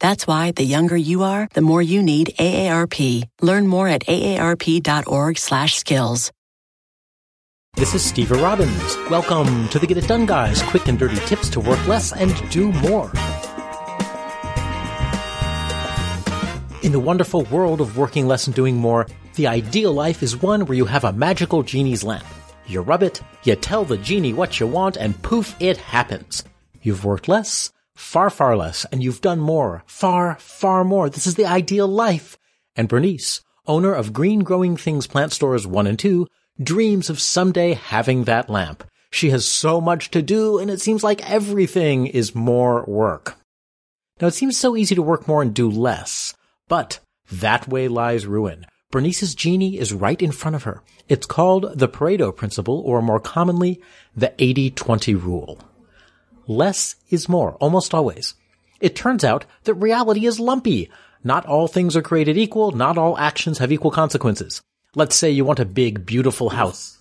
That's why the younger you are, the more you need AARP. Learn more at aarp.org/skills. This is Steve Robbins. Welcome to the Get It Done Guys, quick and dirty tips to work less and do more. In the wonderful world of working less and doing more, the ideal life is one where you have a magical genie's lamp. You rub it, you tell the genie what you want, and poof, it happens. You've worked less, far, far less, and you've done more, far, far more. This is the ideal life. And Bernice, owner of Green Growing Things plant stores 1 and 2, dreams of someday having that lamp. She has so much to do, and it seems like everything is more work. Now, it seems so easy to work more and do less, but that way lies ruin. Bernice's genie is right in front of her. It's called the Pareto principle, or more commonly, the 80-20 rule. Less is more, almost always. It turns out that reality is lumpy. Not all things are created equal, not all actions have equal consequences. Let's say you want a big, beautiful house.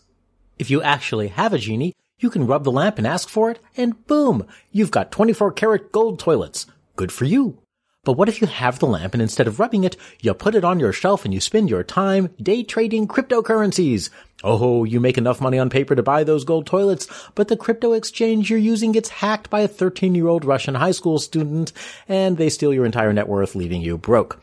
If you actually have a genie, you can rub the lamp and ask for it, and boom, you've got 24 karat gold toilets. Good for you. But what if you have the lamp and instead of rubbing it, you put it on your shelf and you spend your time day trading cryptocurrencies? Oh, you make enough money on paper to buy those gold toilets, but the crypto exchange you're using gets hacked by a 13 year old Russian high school student and they steal your entire net worth, leaving you broke.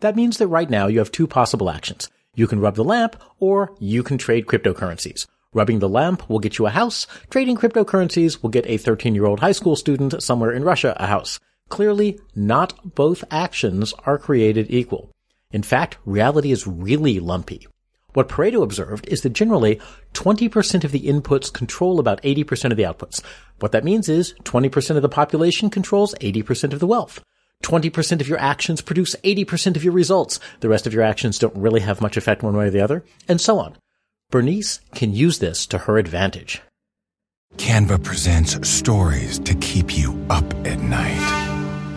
That means that right now you have two possible actions. You can rub the lamp or you can trade cryptocurrencies. Rubbing the lamp will get you a house. Trading cryptocurrencies will get a 13 year old high school student somewhere in Russia a house. Clearly, not both actions are created equal. In fact, reality is really lumpy. What Pareto observed is that generally 20% of the inputs control about 80% of the outputs. What that means is 20% of the population controls 80% of the wealth. 20% of your actions produce 80% of your results. The rest of your actions don't really have much effect one way or the other, and so on. Bernice can use this to her advantage. Canva presents stories to keep you up at night.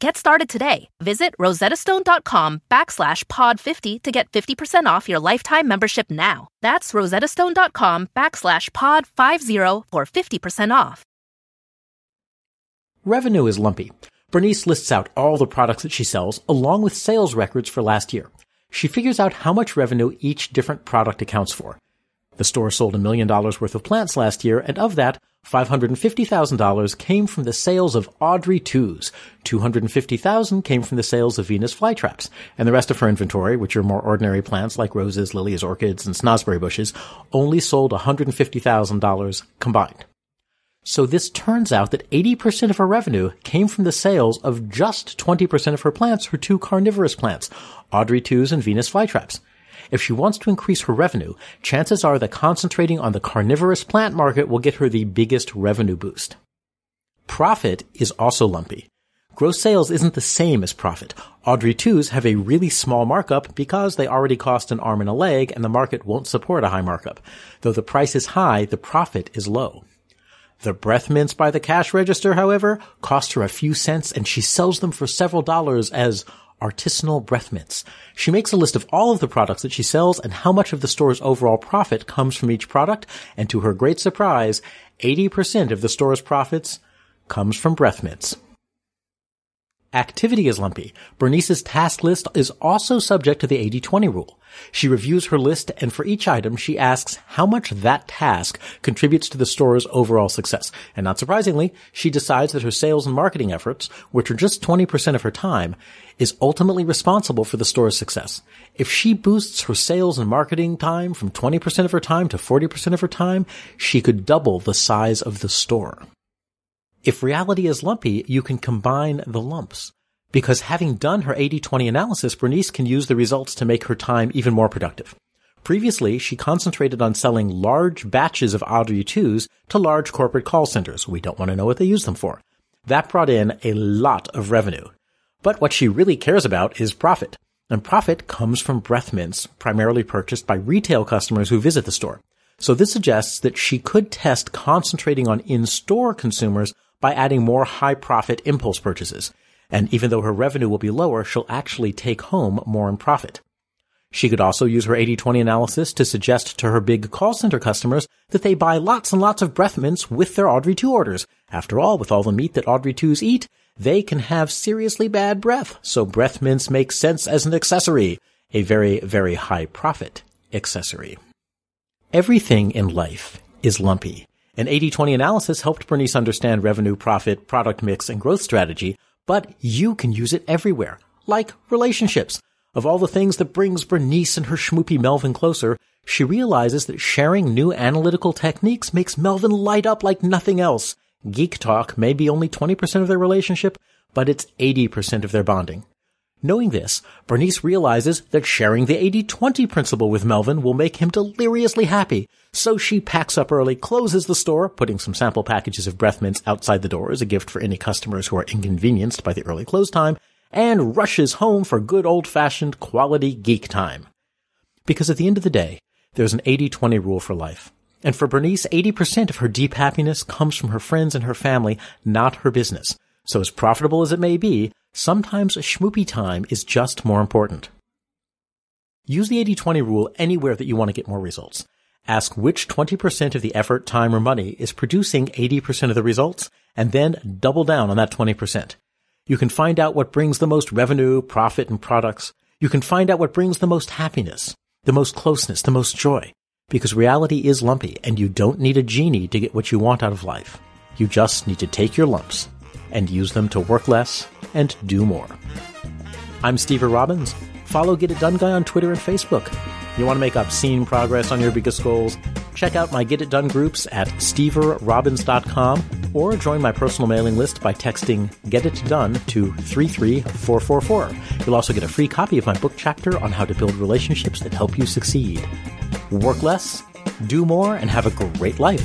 Get started today. Visit rosettastone.com backslash pod50 to get 50% off your lifetime membership now. That's rosettastone.com backslash pod50 for 50% off. Revenue is lumpy. Bernice lists out all the products that she sells along with sales records for last year. She figures out how much revenue each different product accounts for. The store sold a million dollars worth of plants last year, and of that, $550,000 came from the sales of Audrey 2s. 250,000 came from the sales of Venus flytraps. And the rest of her inventory, which are more ordinary plants like roses, lilies, orchids, and snosberry bushes, only sold $150,000 combined. So this turns out that 80% of her revenue came from the sales of just 20% of her plants, her two carnivorous plants, Audrey 2s and Venus flytraps. If she wants to increase her revenue, chances are that concentrating on the carnivorous plant market will get her the biggest revenue boost. Profit is also lumpy. Gross sales isn't the same as profit. Audrey 2s have a really small markup because they already cost an arm and a leg and the market won't support a high markup. Though the price is high, the profit is low. The breath mints by the cash register, however, cost her a few cents and she sells them for several dollars as artisanal breath mints. She makes a list of all of the products that she sells and how much of the store's overall profit comes from each product. And to her great surprise, 80% of the store's profits comes from breath mints. Activity is lumpy. Bernice's task list is also subject to the 80-20 rule. She reviews her list and for each item she asks how much that task contributes to the store's overall success. And not surprisingly, she decides that her sales and marketing efforts, which are just 20% of her time, is ultimately responsible for the store's success. If she boosts her sales and marketing time from 20% of her time to 40% of her time, she could double the size of the store. If reality is lumpy, you can combine the lumps. Because having done her 80-20 analysis, Bernice can use the results to make her time even more productive. Previously, she concentrated on selling large batches of Audrey 2s to large corporate call centers. We don't want to know what they use them for. That brought in a lot of revenue. But what she really cares about is profit. And profit comes from breath mints, primarily purchased by retail customers who visit the store. So this suggests that she could test concentrating on in-store consumers by adding more high profit impulse purchases. And even though her revenue will be lower, she'll actually take home more in profit. She could also use her 80-20 analysis to suggest to her big call center customers that they buy lots and lots of breath mints with their Audrey 2 orders. After all, with all the meat that Audrey 2s eat, they can have seriously bad breath, so breath mints make sense as an accessory, a very, very high profit accessory. Everything in life is lumpy. An 80-20 analysis helped Bernice understand revenue, profit, product mix, and growth strategy, but you can use it everywhere, like relationships. Of all the things that brings Bernice and her schmoopy Melvin closer, she realizes that sharing new analytical techniques makes Melvin light up like nothing else. Geek talk may be only 20% of their relationship, but it's 80% of their bonding. Knowing this, Bernice realizes that sharing the 80-20 principle with Melvin will make him deliriously happy. So she packs up early, closes the store, putting some sample packages of breath mints outside the door as a gift for any customers who are inconvenienced by the early close time, and rushes home for good old-fashioned quality geek time. Because at the end of the day, there's an 80-20 rule for life. And for Bernice, 80% of her deep happiness comes from her friends and her family, not her business. So as profitable as it may be, sometimes a schmoopy time is just more important. Use the 80-20 rule anywhere that you want to get more results. Ask which 20% of the effort, time, or money is producing 80% of the results, and then double down on that 20%. You can find out what brings the most revenue, profit, and products. You can find out what brings the most happiness, the most closeness, the most joy. Because reality is lumpy, and you don't need a genie to get what you want out of life. You just need to take your lumps and use them to work less and do more. I'm Steve Robbins. Follow Get It Done Guy on Twitter and Facebook. You want to make obscene progress on your biggest goals? Check out my Get It Done groups at steverobbins.com or join my personal mailing list by texting Get It Done to 33444. You'll also get a free copy of my book chapter on how to build relationships that help you succeed. Work less, do more, and have a great life.